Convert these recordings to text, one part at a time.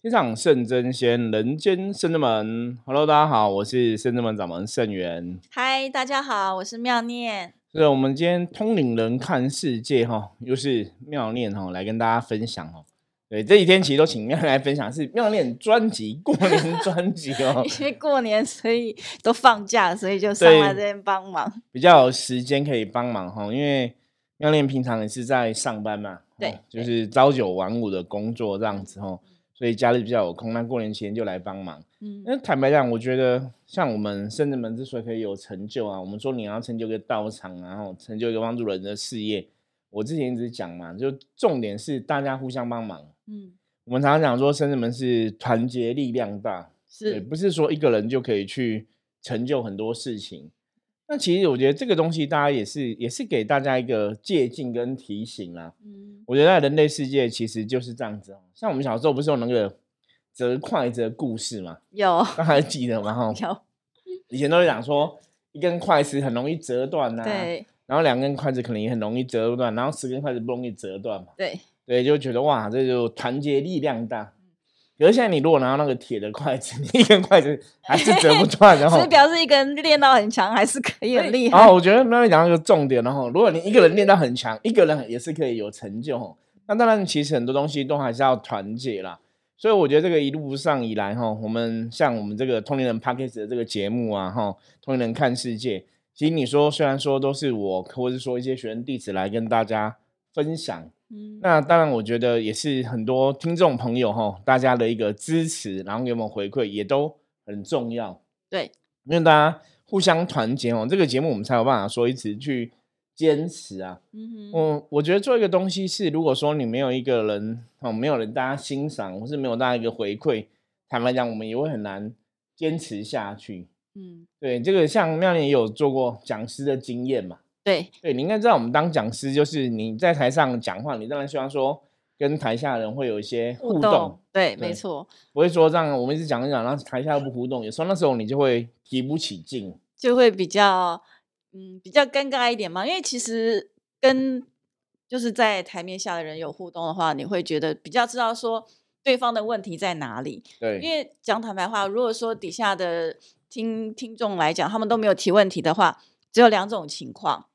天上圣真仙，人间圣真门。Hello，大家好，我是圣真门掌门圣元。嗨，大家好，我是妙念。是我们今天通灵人看世界哈，又是妙念哈来跟大家分享哦。对，这几天其实都请妙念来分享，是妙念专辑过年专辑哦。因为过年，所以都放假，所以就上来这边帮忙，比较有时间可以帮忙哈。因为妙念平常也是在上班嘛，对，就是朝九晚五的工作这样子哈。所以家里比较有空，那过年前就来帮忙。嗯，那坦白讲，我觉得像我们圣人们之所以可以有成就啊，我们说你要成就一个道场，然后成就一个帮助人的事业，我之前一直讲嘛，就重点是大家互相帮忙。嗯，我们常常讲说圣人们是团结力量大，是，不是说一个人就可以去成就很多事情。那其实我觉得这个东西，大家也是也是给大家一个借鉴跟提醒啦。嗯，我觉得在人类世界其实就是这样子哦。像我们小时候不是有那个折筷子的故事嘛？有，大家还记得吗？哈，有。以前都是讲说，一根筷子很容易折断呐。对。然后两根筷子可能也很容易折断，然后十根筷子不容易折断嘛。对。对，就觉得哇，这就团结力量大。可是现在你如果拿到那个铁的筷子，你一根筷子还是折不断，然后所以表示一个人练到很强，还是可以很厉害。啊，我觉得那边讲一个重点，然后如果你一个人练到很强，一个人也是可以有成就。那当然，其实很多东西都还是要团结啦。所以我觉得这个一路上以来，哈，我们像我们这个通灵人 p a c k a g e 的这个节目啊，哈，通灵人看世界，其实你说虽然说都是我，或者是说一些学生弟子来跟大家分享。嗯，那当然，我觉得也是很多听众朋友哈，大家的一个支持，然后给我们回馈，也都很重要。对，因为大家互相团结哦，这个节目我们才有办法说一直去坚持啊。嗯哼，我我觉得做一个东西是，如果说你没有一个人哦，没有人大家欣赏，或是没有大家一个回馈，坦白讲，我们也会很难坚持下去。嗯，对，这个像妙莲也有做过讲师的经验嘛。对对，你应该知道，我们当讲师就是你在台上讲话，你当然希望说跟台下人会有一些互动。对，没错，不会说这样我们一直讲一讲，然后台下不互动，有时候那时候你就会提不起劲，就会比较嗯比较尴尬一点嘛。因为其实跟就是在台面下的人有互动的话，你会觉得比较知道说对方的问题在哪里。对，因为讲坦白话，如果说底下的听听众来讲，他们都没有提问题的话，只有两种情况。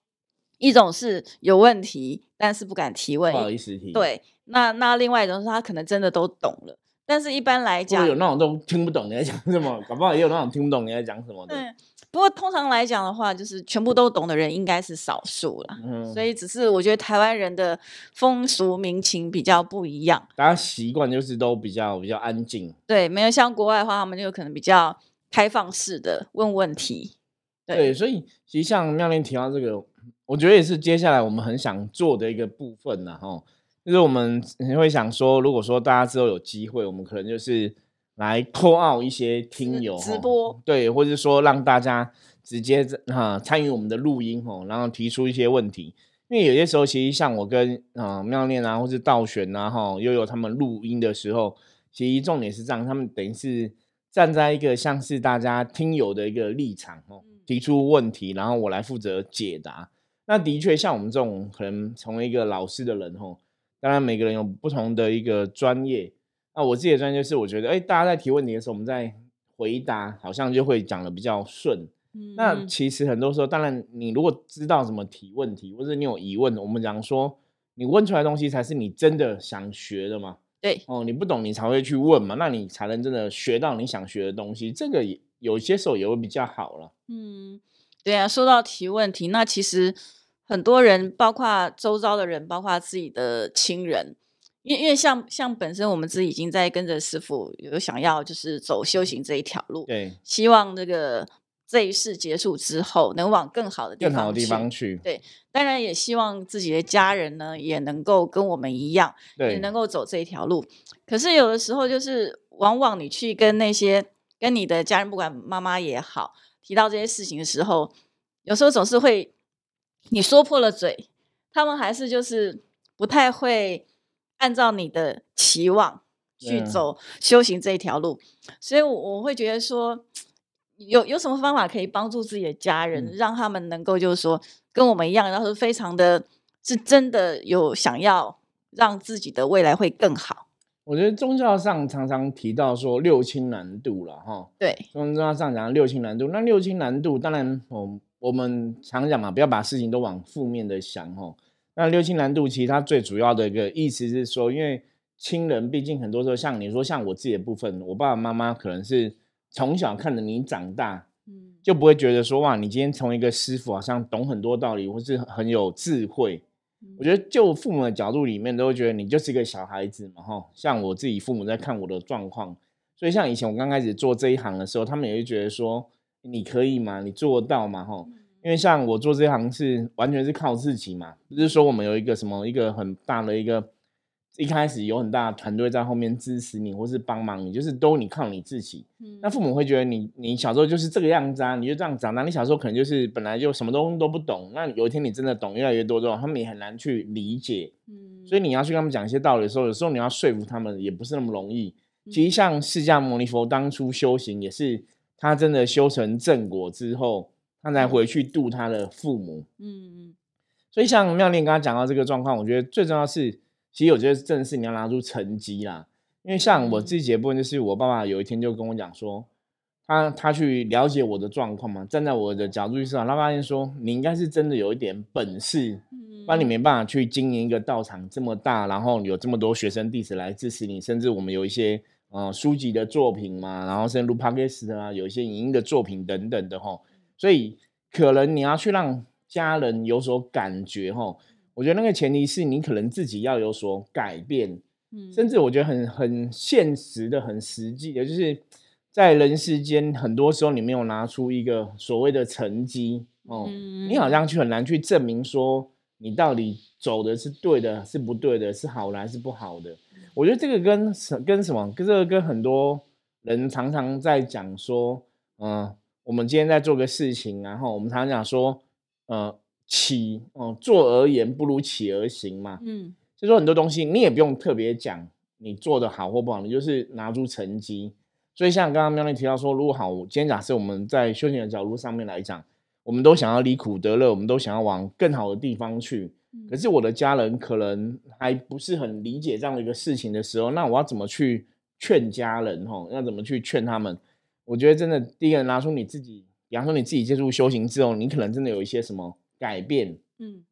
一种是有问题，但是不敢提问，不好意思提。对，那那另外一种是他可能真的都懂了，但是一般来讲，有那种都听不懂你在讲什么，搞不好也有那种听不懂你在讲什么的。对，不过通常来讲的话，就是全部都懂的人应该是少数了。嗯，所以只是我觉得台湾人的风俗民情比较不一样，大家习惯就是都比较比较安静。对，没有像国外的话，他们就可能比较开放式的问问题。对，所以其实像妙玲提到这个。我觉得也是接下来我们很想做的一个部分呢，哈，就是我们会想说，如果说大家之后有机会，我们可能就是 out 一些听友直播，对，或者说让大家直接哈参与我们的录音哦，然后提出一些问题，因为有些时候其实像我跟啊妙念啊，或是道玄啊，哈，又有他们录音的时候，其实重点是这样，他们等于是站在一个像是大家听友的一个立场哦，提出问题，然后我来负责解答。那的确，像我们这种可能成为一个老师的人吼，当然每个人有不同的一个专业。那我自己的专业是，我觉得，哎，大家在提问题的时候，我们在回答，好像就会讲的比较顺。嗯那其实很多时候，当然你如果知道怎么提问题，或者你有疑问，我们讲说，你问出来东西才是你真的想学的嘛。对，哦，你不懂你才会去问嘛，那你才能真的学到你想学的东西。这个有些时候也会比较好了。嗯。对啊，说到提问题，那其实很多人，包括周遭的人，包括自己的亲人，因因为像像本身我们自己已经在跟着师傅有想要就是走修行这一条路，对，希望这个这一世结束之后能往更好的更好的地方去，对，当然也希望自己的家人呢也能够跟我们一样，也能够走这一条路。可是有的时候就是往往你去跟那些跟你的家人，不管妈妈也好。提到这些事情的时候，有时候总是会你说破了嘴，他们还是就是不太会按照你的期望去走修行这一条路，所以我会觉得说，有有什么方法可以帮助自己的家人，让他们能够就是说跟我们一样，然后非常的是真的有想要让自己的未来会更好。我觉得宗教上常常提到说六亲难度了哈，对，宗教上讲六亲难度，那六亲难度当然，我我们常讲嘛，不要把事情都往负面的想哈。那六亲难度其实它最主要的一个意思是说，因为亲人毕竟很多时候像你说像我自己的部分，我爸爸妈妈可能是从小看着你长大，嗯，就不会觉得说哇，你今天从一个师傅好像懂很多道理，或是很有智慧。我觉得就父母的角度里面，都会觉得你就是一个小孩子嘛，哈。像我自己父母在看我的状况，所以像以前我刚开始做这一行的时候，他们也会觉得说你可以吗？你做得到吗？哈。因为像我做这行是完全是靠自己嘛，不是说我们有一个什么一个很大的一个。一开始有很大的团队在后面支持你，或是帮忙你，就是都你靠你自己。那父母会觉得你，你小时候就是这个样子啊，你就这样长大。你小时候可能就是本来就什么东西都不懂，那有一天你真的懂越来越多之后，他们也很难去理解。嗯，所以你要去跟他们讲一些道理的时候，有时候你要说服他们也不是那么容易。其实像释迦牟尼佛当初修行，也是他真的修成正果之后，他才回去度他的父母。嗯嗯。所以像妙莲刚刚讲到这个状况，我觉得最重要是。其实我觉得正是你要拿出成绩啦，因为像我自己的部分，就是我爸爸有一天就跟我讲说，他他去了解我的状况嘛，站在我的角度去思考，他发现说你应该是真的有一点本事，不然你没办法去经营一个道场这么大，然后有这么多学生弟子来支持你，甚至我们有一些呃书籍的作品嘛，然后甚至录 podcast 啊，有一些影音的作品等等的哈，所以可能你要去让家人有所感觉哈。我觉得那个前提是你可能自己要有所改变，嗯，甚至我觉得很很现实的、很实际的，就是在人世间，很多时候你没有拿出一个所谓的成绩哦，你好像去很难去证明说你到底走的是对的，是不对的，是好的还是不好的。我觉得这个跟什跟什么，跟这个跟很多人常常在讲说，嗯，我们今天在做个事情，然后我们常常讲说，呃。起哦，做而言不如起而行嘛。嗯，就说很多东西你也不用特别讲你做的好或不好，你就是拿出成绩。所以像刚刚喵丽提到说，如果好，今天假设我们在修行的角度上面来讲，我们都想要离苦得乐，我们都想要往更好的地方去。可是我的家人可能还不是很理解这样的一个事情的时候，那我要怎么去劝家人？吼，要怎么去劝他们？我觉得真的第一个拿出你自己，比方说你自己接触修行之后，你可能真的有一些什么。改变，嗯，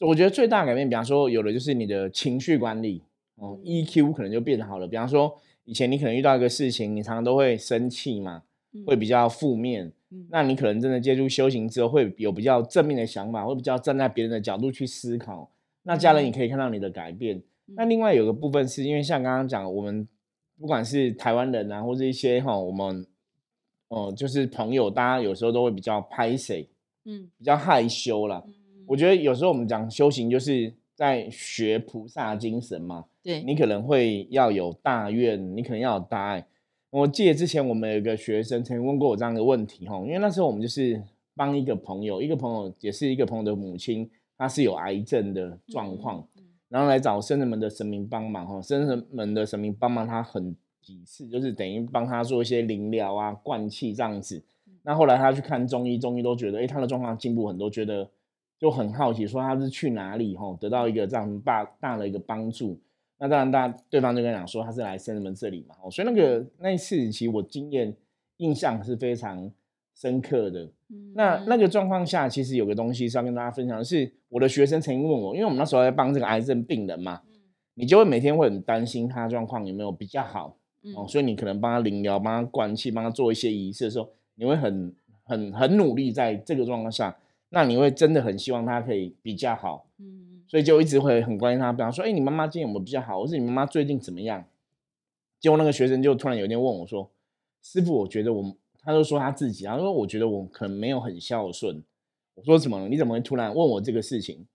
我觉得最大改变，比方说，有的就是你的情绪管理，哦，EQ 可能就变好了。比方说，以前你可能遇到一个事情，你常常都会生气嘛，会比较负面，那你可能真的接触修行之后，会有比较正面的想法，会比较站在别人的角度去思考。那家人也可以看到你的改变。那另外有个部分是因为像刚刚讲，我们不管是台湾人啊，或者一些哈，我们哦，就是朋友，大家有时候都会比较拍谁。嗯，比较害羞了。我觉得有时候我们讲修行，就是在学菩萨精神嘛。对，你可能会要有大愿，你可能要有大爱。我记得之前我们有一个学生曾经问过我这样的问题哈，因为那时候我们就是帮一个朋友，一个朋友也是一个朋友的母亲，她是有癌症的状况，然后来找圣人们的神明帮忙哈，圣人们的神明帮忙他很几次，就是等于帮他做一些灵疗啊、灌气这样子。那后来他去看中医，中医都觉得，哎，他的状况进步很多，觉得就很好奇，说他是去哪里吼，得到一个这样大大的一个帮助。那当然，大对方就跟讲说，他是来圣人们这里嘛，所以那个那一次，其实我经验印象是非常深刻的。那那个状况下，其实有个东西是要跟大家分享的是，我的学生曾经问我，因为我们那时候在帮这个癌症病人嘛，你就会每天会很担心他状况有没有比较好哦，所以你可能帮他灵疗，帮他灌气，帮他做一些仪式的时候。你会很很很努力在这个状况下，那你会真的很希望他可以比较好，嗯，所以就一直会很关心他，比方说，哎，你妈妈今天有没有比较好，或是你妈妈最近怎么样？结果那个学生就突然有一天问我说：“师傅，我觉得我……”他就说他自己，他说：“我觉得我可能没有很孝顺。”我说：“怎么？你怎么会突然问我这个事情？”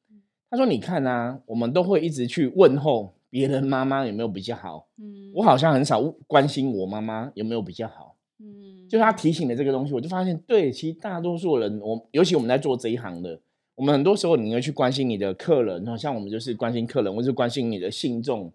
他说：“你看啊，我们都会一直去问候别人妈妈有没有比较好，嗯，我好像很少关心我妈妈有没有比较好。”嗯，就他提醒的这个东西，我就发现，对，其实大多数人，我尤其我们在做这一行的，我们很多时候你会去关心你的客人，像我们就是关心客人，或是关心你的信众。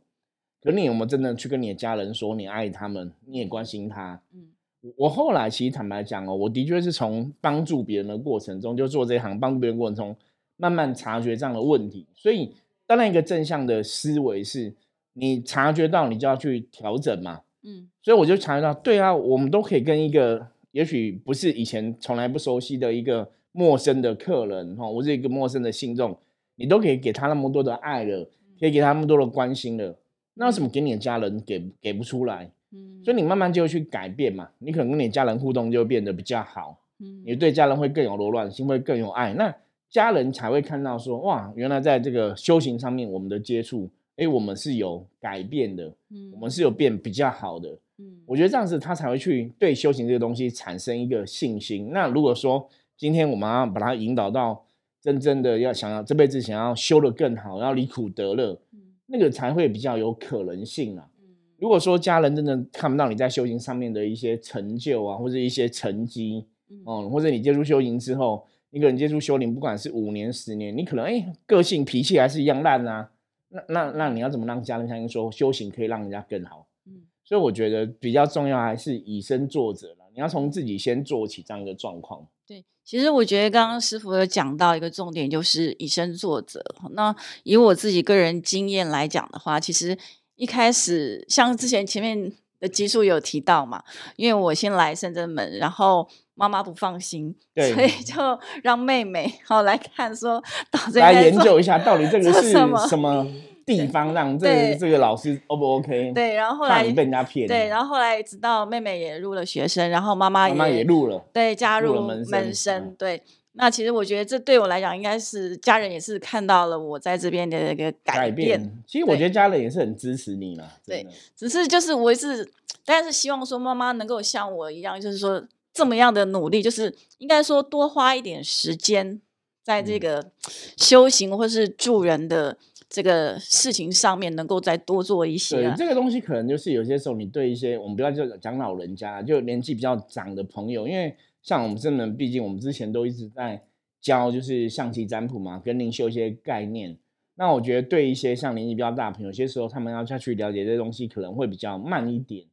可你有没有真的去跟你的家人说你爱他们，你也关心他？嗯，我后来其实坦白讲哦，我的确是从帮助别人的过程中，就做这一行帮助别人过程中，慢慢察觉这样的问题。所以，当然一个正向的思维是。你察觉到，你就要去调整嘛。嗯。所以我就察觉到，对啊，我们都可以跟一个也许不是以前从来不熟悉的一个陌生的客人哈，或是一个陌生的信众，你都可以给他那么多的爱了，可以给他那么多的关心了，那为什么给你的家人给给不出来？嗯，所以你慢慢就会去改变嘛，你可能跟你家人互动就会变得比较好，嗯。你对家人会更有柔软心，会更有爱，那家人才会看到说，哇，原来在这个修行上面我们的接触，诶，我们是有改变的，嗯我们是有变比较好的。嗯我觉得这样子他才会去对修行这个东西产生一个信心。那如果说今天我们要把它引导到真正的要想要这辈子想要修得更好，要离苦得乐，嗯那个才会比较有可能性啊。嗯如果说家人真的看不到你在修行上面的一些成就啊，或者一些成绩，嗯哦，或者你接触修行之后，一个人接触修行，不管是五年、十年，你可能哎个性脾气还是一样烂啊。那那那你要怎么让家人相信说修行可以让人家更好？嗯所以我觉得比较重要还是以身作则了，你要从自己先做起这样一个状况。对，其实我觉得刚刚师傅有讲到一个重点，就是以身作则。那以我自己个人经验来讲的话，其实一开始像之前前面的集数有提到嘛，因为我先来深圳门，然后妈妈不放心，对所以就让妹妹好来看说到这来研究一下到底这个是什么什么地方让这这个老师 O 不 OK？对，然后后来怕被人家骗。对，然后后来直到妹妹也入了学生，然后妈妈也妈妈也入了。对，加入门生对。那其实我觉得这对我来讲，应该是家人也是看到了我在这边的一个改改变，其实我对觉得家人也是很支持你啦。真对只是就是我也是，但是希望说妈妈能够像我一样，就是说这么样的努力，就是应该说多花一点时间在这嗯个修行或是助人的这个事情上面，能够再多做一些。这个东西，可能就是有些时候你对一些我们不要就讲老人家，就年纪比较长的朋友，因为像我们真的，毕竟我们之前都一直在教就是象棋占卜嘛，跟灵修一些概念。那我觉得对一些像年纪比较大的朋友，有些时候他们要下去了解这些东西，可能会比较慢一点。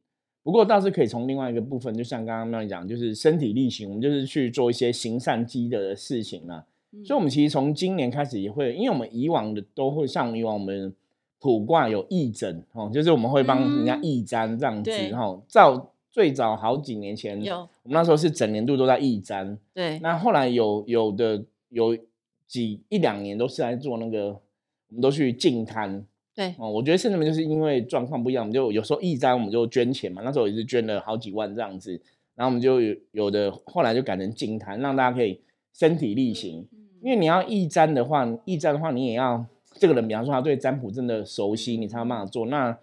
不过倒是可以从另外一个部分，就像刚刚妙丽讲，就是身体力行，我们就是去做一些行善积德的事情啦。嗯所以，我们其实从今年开始也会，因为我们以往的都会像以往我们卜卦有义诊哦，就是我们会帮人家嗯义占这样子对哈。照最早好几年前，有我们那时候是整年度都在义占，对那后来有有的有几一两年都是来做那个，我们都去净滩对哦。我觉得甚至们就是因为状况不一样，我们就有时候义占我们就捐钱嘛，那时候也是捐了好几万这样子，然后我们就有有的后来就改成净滩，让大家可以身体力行。嗯因为你要易占的话，易占的话，你也要这个人，比方说他对占卜真的熟悉，你才有办法做。那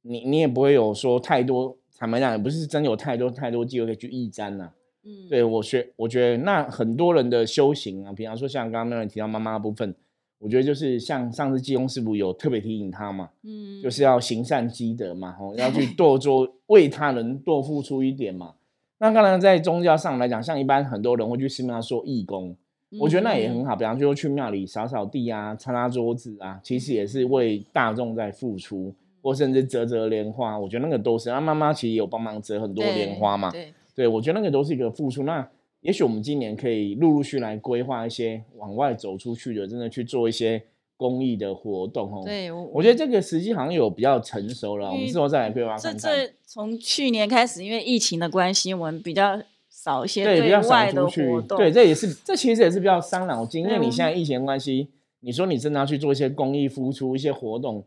你你也不会有说太多，坦白讲，也不是真有太多太多机会可以去易占呐。嗯对我学，我觉得那很多人的修行啊，比方说像刚刚那人提到妈妈的部分，我觉得就是像上次济公师傅有特别提醒他嘛，嗯就是要行善积德嘛，吼，要去多做为他人多付出一点嘛。那当然在宗教上来讲，像一般很多人会去寺庙做义工，我觉得那也很嗯好，比方说去庙里扫扫地啊、擦擦桌子啊，其实也是为大众在付出，或甚至折折莲花，我觉得那个都是。那妈妈其实也有帮忙折很多莲花嘛，对，对我觉得那个都是一个付出。那也许我们今年可以陆陆续来规划一些往外走出去的，真的去做一些公益的活动哦。，对我我觉得这个时机好像有比较成熟了，我们之后再来规划这看看。这从去年开始，因为疫情的关系，我们比较少一些对，比较少外的出去活，动。对，这也是这其实也是比较伤脑筋，因为你现在疫情的关系，你说你真的要去做一些公益付出一些活动，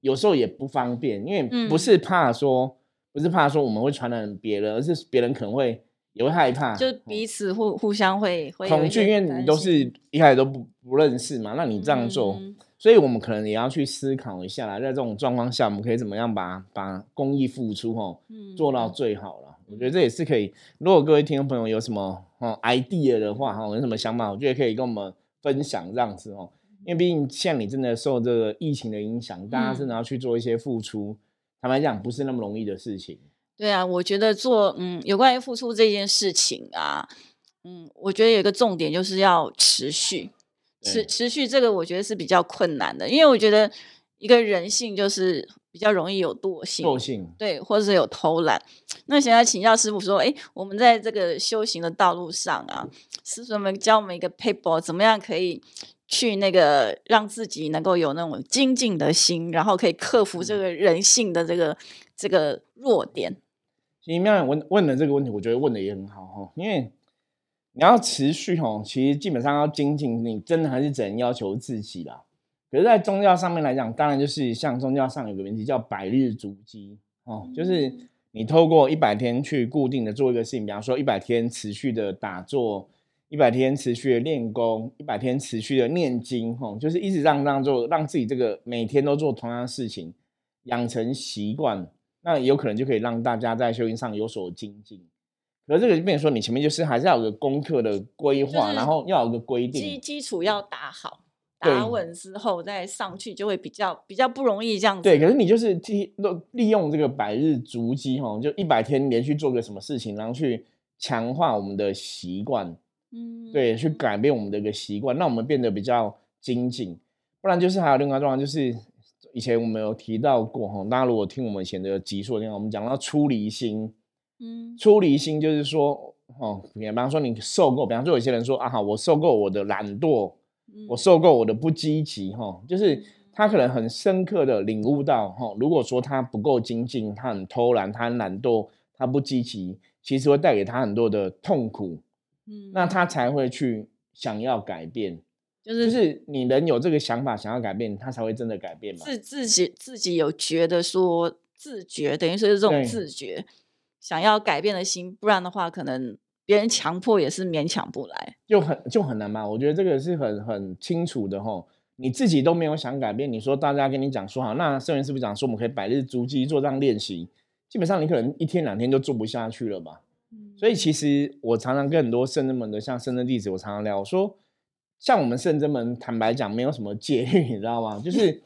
有时候也不方便，因为不嗯是怕说、不是怕说我们会传染别人，而是别人可能会也会害怕，就嗯彼此互互相会恐惧，因为你都是一开始都不不认识嘛，那你这样做，嗯所以我们可能也要去思考一下啦，在这种状况下，我们可以怎么样把把公益付出哦做到嗯最好了。我觉得这也是可以。如果各位听众朋友有什么哦 idea 的话，哈，有什么想法，我觉得可以跟我们分享这样子哦。因为毕竟像你真的受这个疫情的影响，大家真的嗯要去做一些付出，坦白讲不是那么容易的事情。对啊，我觉得做嗯有关于付出这件事情啊，嗯，我觉得有一个重点就是要持续，持持续这个我觉得是比较困难的，因为我觉得一个人性就是比较容易有惰性，惰性，对，或者是有偷懒。那想要请教师傅说，哎，我们在这个修行的道路上啊，师傅们教我们一个 paper，怎么样可以去那个让自己能够有那种精进的心，然后可以克服这个人性的这个这个弱点。其实妙问问的这个问题，我觉得问的也很好哈，因为你要持续哦，其实基本上要精进，你真的还是只能要求自己啦。可是，在宗教上面来讲，当然就是像宗教上有个名词叫百日足迹哦，就是你透过一百天去固定的做一个事情，比方说一百天持续的打坐。一百天持续的练功，一百天持续的念经，吼，就是一直让让做，让自己这个每天都做同样的事情，养成习惯，那有可能就可以让大家在修行上有所精进。可是这个就变成说，你前面就是还是要有个功课的规划，然后要有个规定，基基础要打好，打稳之后再上去，就会比较比较不容易这样子。对，可是你就是利利用这个百日足迹，吼，就一百天连续做个什么事情，然后去强化我们的习惯。嗯，对，去改变我们的一个习惯，让我们变得比较精进。不然就是还有另外状况，就是以前我们有提到过哈，大家如果听我们以前的集数，听我们讲到出离心，嗯，出离心就是说，哦，比方说你受够，比方说有些人说啊，好，我受够我的懒惰，我受够我的不积极，哈，就是他可能很深刻的领悟到，哈，如果说他不够精进，他很偷懒，他很懒惰，他不积极，其实会带给他很多的痛苦。嗯，那他才会去想要改变，就是就是你人有这个想法想要改变，他才会真的改变嘛。自自己自己有觉得说自觉，等于说是这种自觉想要改变的心，不然的话，可能别人强迫也是勉强不来，就很就很难嘛。我觉得这个是很很清楚的吼，你自己都没有想改变，你说大家跟你讲说好，那圣元师傅讲说我们可以百日足迹做这样练习，基本上你可能一天两天就做不下去了吧。所以其实我常常跟很多圣真门的，像圣真弟子，我常常聊，我说，像我们圣真门，坦白讲，没有什么戒律，你知道吗？就 是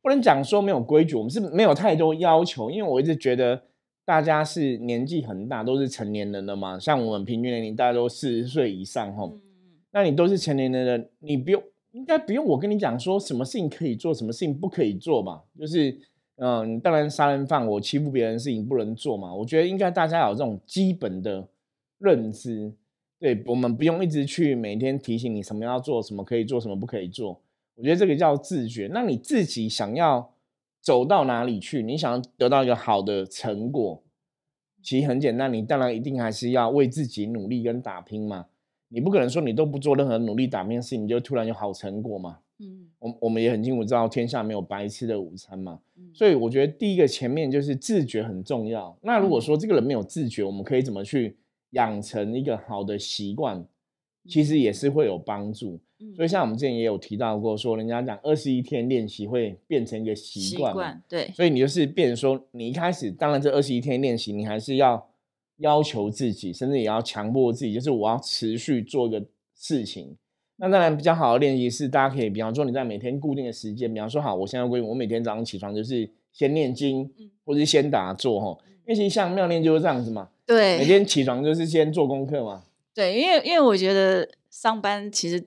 不能讲说没有规矩，我们是没有太多要求，因为我一直觉得大家是年纪很大，都是成年人了嘛。像我们平均年龄大家都四十岁以上，吼，那你都是成年人了，你不用，应该不用我跟你讲说什么事情可以做，什么事情不可以做嘛，就是。嗯，当然杀人犯我欺负别人的事情不能做嘛。我觉得应该大家有这种基本的认知，对我们不用一直去每天提醒你什么要做，什么可以做，什么不可以做。我觉得这个叫自觉。那你自己想要走到哪里去，你想要得到一个好的成果，其实很简单，你当然一定还是要为自己努力跟打拼嘛。你不可能说你都不做任何努力打拼的事情，你就突然有好成果嘛。嗯，我我们也很清楚知道天下没有白吃的午餐嘛，所以我觉得第一个前面就是自觉很重要。那如果说这个人没有自觉，我们可以怎么去养成一个好的习惯？其实也是会有帮助。所以像我们之前也有提到过，说人家讲二十一天练习会变成一个习惯，对。所以你就是变成说，你一开始当然这二十一天练习，你还是要要求自己，甚至也要强迫自己，就是我要持续做一个事情。那当然比较好的练习是，大家可以，比方说你在每天固定的时间，比方说好，我现在规定我每天早上起床就是先念经，或者是先打坐哈。因为其实像妙念就是这样子嘛，对，每天起床就是先做功课嘛。对，因为因为我觉得上班其实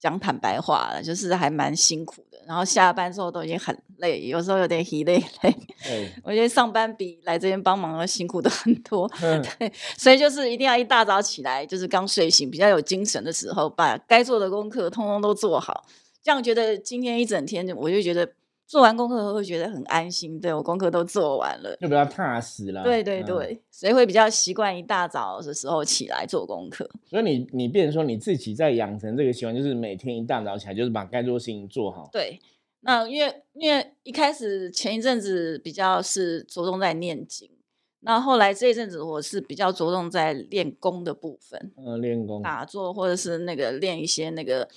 讲坦白话了，就是还蛮辛苦的，然后下班之后都已经很累，有时候有点疲累累。对，我觉得上班比来这边帮忙要辛苦的很多。对，所以就是一定要一大早起来，就是刚睡醒比较有精神的时候，把该做的功课通通都做好。这样觉得今天一整天，我就觉得做完功课会觉得很安心。对我功课都做完了，就比较踏实了。对对对，所以会比较习惯一大早的时候起来做功课。所以你你变成说你自己在养成这个习惯，就是每天一大早起来，就是把该做的事情做好。对。那因为因为一开始前一阵子比较是着重在念经，那后来这一阵子我是比较着重在练功的部分，嗯，练功打坐或者是那个练一些那个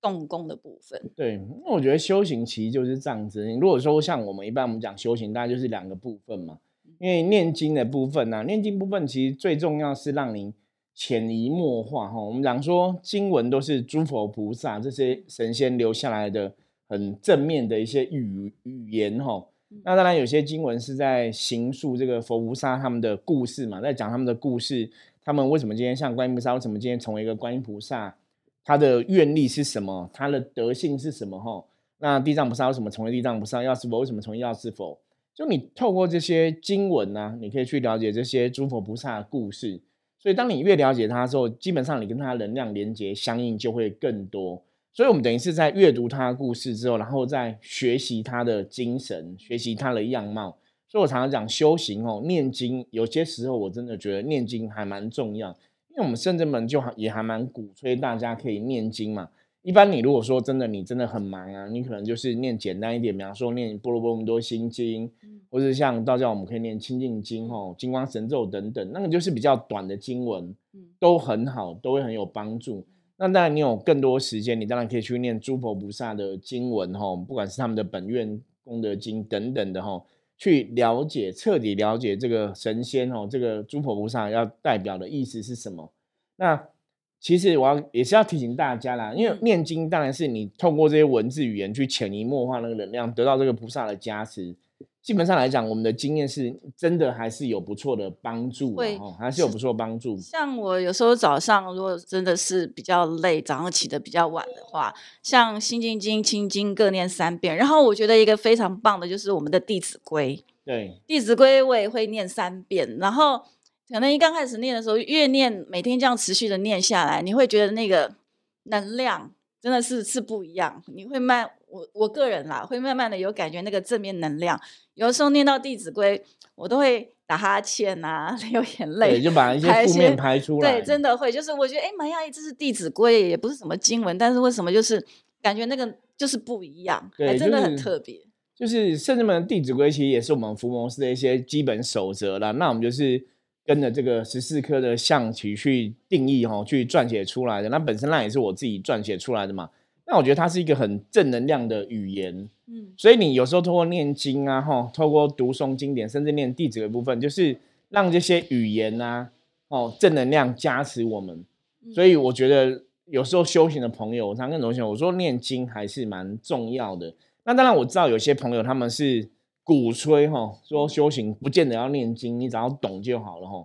动工的部分。对，那我觉得修行其实就是这样子。如果说像我们一般我们讲修行，大概就是两个部分嘛。因为念经的部分呢，念经部分其实最重要是让你潜移默化哈。我们讲说经文都是诸佛菩萨这些神仙留下来的。很正面的一些语语言哈，那当然有些经文是在行述这个佛菩萨他们的故事嘛，在讲他们的故事，他们为什么今天像观音菩萨，为什么今天成为一个观音菩萨，他的愿力是什么，他的德性是什么哈？那地藏菩萨为什么成为地藏菩萨？药师佛为什么成为药师佛？就你透过这些经文呢，你可以去了解这些诸佛菩萨的故事。所以当你越了解他之后，基本上你跟他能量连接相应就会更多。所以我们等于是在阅读他的故事之后，然后再学习他的精神，学习他的样貌。所以我常常讲修行哦，念经有些时候我真的觉得念经还蛮重要，因为我们圣者们就也还蛮鼓吹大家可以念经嘛。一般你如果说真的你真的很忙啊，你可能就是念简单一点，比方说念《波罗波罗蜜多心经》，或者像道教我们可以念《清净经》哦，《金光神咒》等等，那个就是比较短的经文，都很好，都会很有帮助。那当然，你有更多时间，你当然可以去念诸佛菩萨的经文吼，不管是他们的本愿功德经等等的哈，去了解彻底了解这个神仙哦，这个诸佛菩萨要代表的意思是什么？那其实我要也是要提醒大家啦，因为念经当然是你透过这些文字语言去潜移默化那个能量，得到这个菩萨的加持。基本上来讲，我们的经验是真的还是有不错的帮助，会还是有不错的帮助。像我有时候早上如果真的是比较累，早上起的比较晚的话，像心经、经、清经各念三遍。然后我觉得一个非常棒的就是我们的《弟子规》，对，《弟子规》我也会念三遍。然后可能一刚开始念的时候，越念每天这样持续的念下来，你会觉得那个能量真的是是不一样。你会慢，我我个人啦，会慢慢的有感觉那个正面能量。有的时候念到《弟子规》，我都会打哈欠啊，流眼泪，就把一些负面排出来。对，真的会，就是我觉得哎，蛮讶异，这是《弟子规》，也不是什么经文，但是为什么就是感觉那个就是不一样，还真的很特别。就是甚至们《弟子规》其实也是我们伏魔师的一些基本守则啦。那我们就是跟着这个十四颗的象棋去定义哈，去撰写出来的。那本身那也是我自己撰写出来的嘛。那我觉得它是一个很正能量的语言。嗯，所以你有时候通过念经啊，哈，透过读诵经典，甚至念弟子的部分，就是让这些语言啊，哦，正能量加持我们。所以我觉得有时候修行的朋友，我常跟同学我说，念经还是蛮重要的。那当然我知道有些朋友他们是鼓吹哈，说修行不见得要念经，你只要懂就好了哈。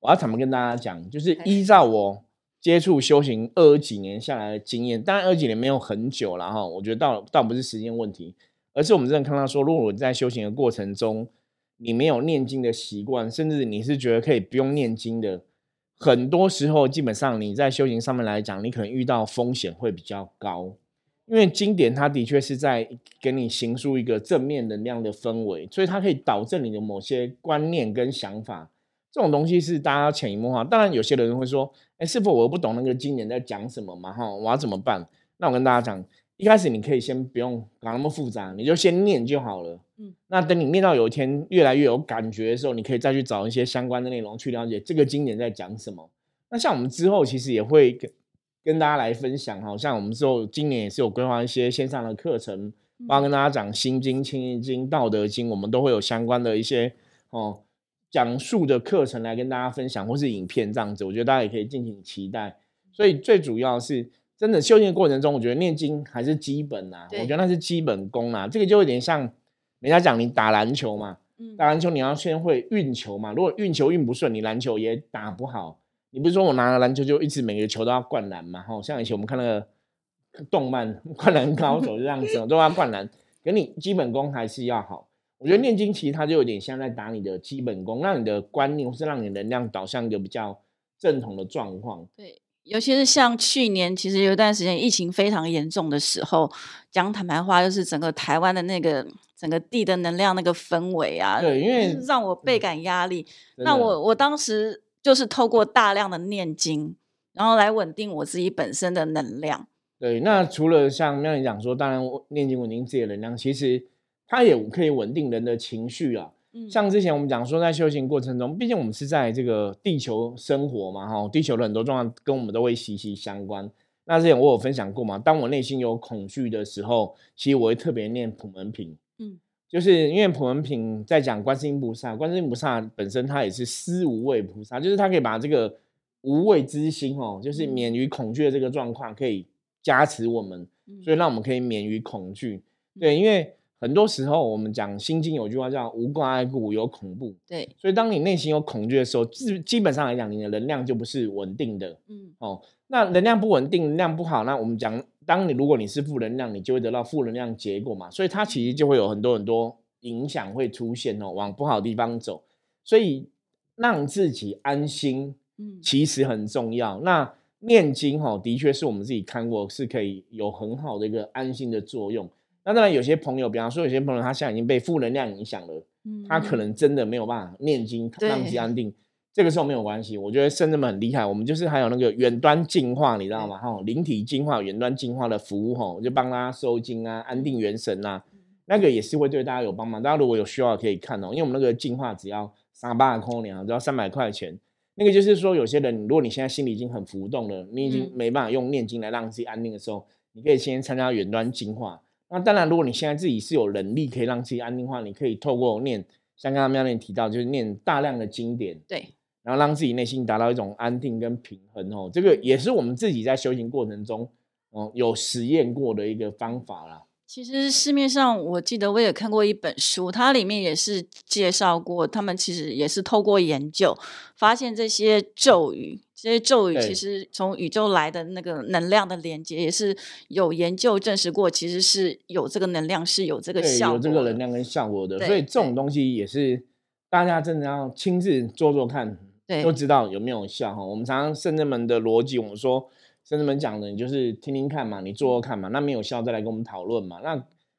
我要怎么跟大家讲？就是依照我。接触修行二几年下来的经验，当然二几年没有很久了哈。我觉得倒倒不是时间问题，而是我们真的看到说，如果我在修行的过程中，你没有念经的习惯，甚至你是觉得可以不用念经的，很多时候基本上你在修行上面来讲，你可能遇到风险会比较高，因为经典它的确是在给你形塑一个正面能量的氛围，所以它可以导正你的某些观念跟想法。这种东西是大家潜移默化。当然，有些人会说：“哎，师傅，我不懂那个经典在讲什么嘛？哈，我要怎么办？”那我跟大家讲，一开始你可以先不用搞那么复杂，你就先念就好了。嗯，那等你念到有一天越来越有感觉的时候，你可以再去找一些相关的内容去了解这个经典在讲什么。那像我们之后其实也会跟跟大家来分享，好像我们之后今年也是有规划一些线上的课程，包括跟大家讲《心经》《清净经》《道德经》，我们都会有相关的一些哦。讲述的课程来跟大家分享，或是影片这样子，我觉得大家也可以敬请期待。所以最主要是真的修行的过程中，我觉得念经还是基本呐，我觉得那是基本功啊。这个就有点像人家讲你打篮球嘛，打篮球你要先会运球嘛。如果运球运不顺，你篮球也打不好。你不是说我拿了篮球就一直每个球都要灌篮嘛？哈，像以前我们看那个动漫《灌篮高手》就这样子，都要灌篮，可你基本功还是要好。我觉得念经其实它就有点像在打你的基本功，让你的观念或是让你能量导向一个比较正统的状况。对，尤其是像去年，其实有一段时间疫情非常严重的时候，讲坦白话，就是整个台湾的那个整个地的能量那个氛围啊，对，因为让我倍感压力。那我我当时就是透过大量的念经，然后来稳定我自己本身的能量。对，那除了像妙你讲说，当然念经稳定自己的能量，其实。它也可以稳定人的情绪啊，像之前我们讲说，在修行过程中，毕竟我们是在这个地球生活嘛，哈，地球的很多状况跟我们都会息息相关。那之前我有分享过嘛，当我内心有恐惧的时候，其实我会特别念普门品，嗯，就是因为普门品在讲观世音菩萨，观世音菩萨本身他也是思无畏菩萨，就是他可以把这个无畏之心哦，就是免于恐惧的这个状况，可以加持我们，所以让我们可以免于恐惧。对，因为。很多时候，我们讲《心经》有句话叫“无挂碍故，有恐怖”。对，所以当你内心有恐惧的时候，基基本上来讲，你的能量就不是稳定的。嗯，哦，那能量不稳定，能量不好，那我们讲，当你如果你是负能量，你就会得到负能量结果嘛。所以它其实就会有很多很多影响会出现哦，往不好的地方走。所以让自己安心，嗯，其实很重要。那念经哈，的确是我们自己看过是可以有很好的一个安心的作用。那当然有些朋友，比方说有些朋友他现在已经被负能量影响了，嗯他可能真的没有办法念经让自己安定。这个时候没有关系，我觉得圣人们很厉害。我们就是还有那个远端净化，你知道吗？哈，灵体净化、远端净化的服务，哈，就帮大家收精啊、安定元神啊，那个也是会对大家有帮忙。大家如果有需要可以看哦，因为我们那个净化只要三百块两，只要三百块钱。那个就是说，有些人如果你现在心里已经很浮动了，你已经没办法用念经来让自己安定的时候，你可以先参加远端净化。那当然，如果你现在自己是有能力可以让自己安定的话，你可以透过念，像刚刚妙念提到，就是念大量的经典。对。然后让自己内心达到一种安定跟平衡哦，这个也是我们自己在修行过程中，哦有实验过的一个方法啦。其实市面上我记得我也看过一本书，它里面也是介绍过，他们其实也是透过研究发现这些咒语，这些咒语其实从宇宙来的那个能量的连接，也是有研究证实过，其实是有这个能量是有这个效果，有这个能量跟效果的。所以这种东西也是大家真的要亲自做做看。都知道有没有效哈？我们常常圣人们的逻辑，我们说圣人们讲的，你就是听听看嘛，你做做看嘛，那没有效再来跟我们讨论嘛。那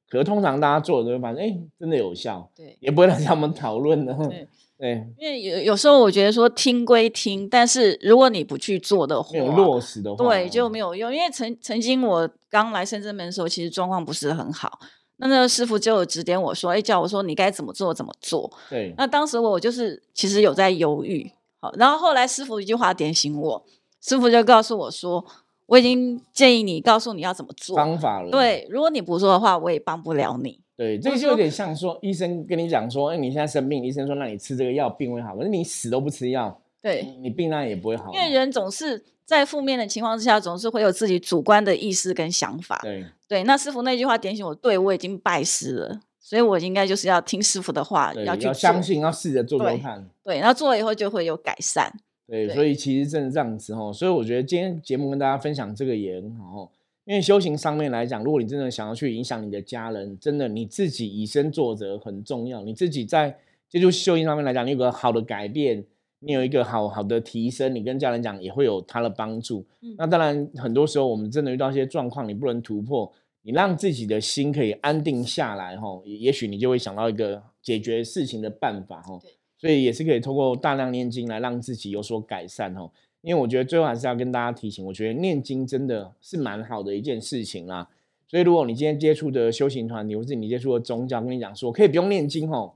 可是通常大家做的都会发现，哎，真的有效，对，也不会来找我们讨论的。对，对，因为有有时候我觉得说听归听，但是如果你不去做的话，没有落实的话，对，就没有用。因为曾曾经我刚来深圳门的时候，其实状况不是很好，那那个师傅就有指点我说，哎，叫我说你该怎么做怎么做。对，那当时我就是其实有在犹豫。好，然后后来师傅一句话点醒我，师傅就告诉我说：“我已经建议你，告诉你要怎么做方法了。对，如果你不做的话，我也帮不了你。对，这个就有点像说，医生跟你讲说，哎，你现在生病，医生说让你吃这个药，病会好，可是你死都不吃药，对，你病那也不会好。因为人总是在负面的情况之下，总是会有自己主观的意识跟想法。对，对，那师傅那句话点醒我，对我已经拜师了。”所以，我应该就是要听师傅的话，要去相信，要试着做做看。对，然后做了以后就会有改善。对，所以其实真的这样子哦。所以我觉得今天节目跟大家分享这个也很好，因为修行上面来讲，如果你真的想要去影响你的家人，真的你自己以身作则很重要。你自己在接触修行上面来讲，你有个好的改变，你有一个好好的提升，你跟家人讲也会有他的帮助。那当然，很多时候我们真的遇到一些状况，你不能突破。你让自己的心可以安定下来，哈，也许你就会想到一个解决事情的办法，哈。所以也是可以通过大量念经来让自己有所改善，哈。因为我觉得最后还是要跟大家提醒，我觉得念经真的是蛮好的一件事情啦。所以如果你今天接触的修行团体，或是你接触的宗教，跟你讲说可以不用念经，哈，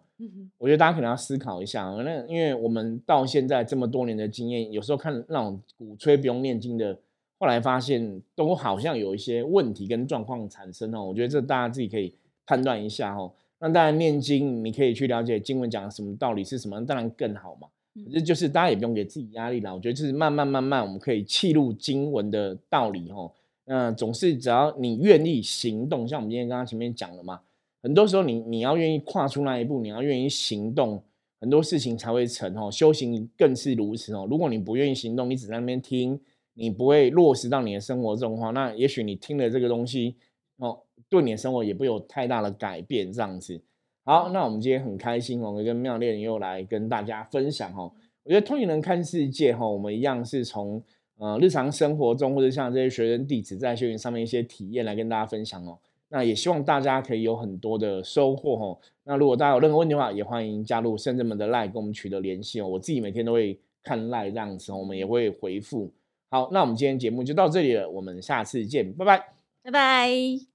我觉得大家可能要思考一下。那因为我们到现在这么多年的经验，有时候看那种鼓吹不用念经的。后来发现都好像有一些问题跟状况产生哦，我觉得这大家自己可以判断一下哦。那当然念经，你可以去了解经文讲什么道理是什么，当然更好嘛。可是就是大家也不用给自己压力啦，我觉得就是慢慢慢慢，我们可以记录经文的道理哦。那总是只要你愿意行动，像我们今天刚刚前面讲了嘛，很多时候你你要愿意跨出那一步，你要愿意行动，很多事情才会成哦。修行更是如此哦。如果你不愿意行动，你只在那边听。你不会落实到你的生活中的话，那也许你听了这个东西哦，对你的生活也不有太大的改变。这样子，好，那我们今天很开心哦，跟妙恋又来跟大家分享哦。我觉得通灵人看世界哈，我们一样是从呃日常生活中或者像这些学生弟子在修行上面一些体验来跟大家分享哦。那也希望大家可以有很多的收获哦。那如果大家有任何问题的话，也欢迎加入圣人们的 line 跟我们取得联系哦。我自己每天都会看 line 这样子，我们也会回复。好，那我们今天节目就到这里了，我们下次见，拜拜，拜拜。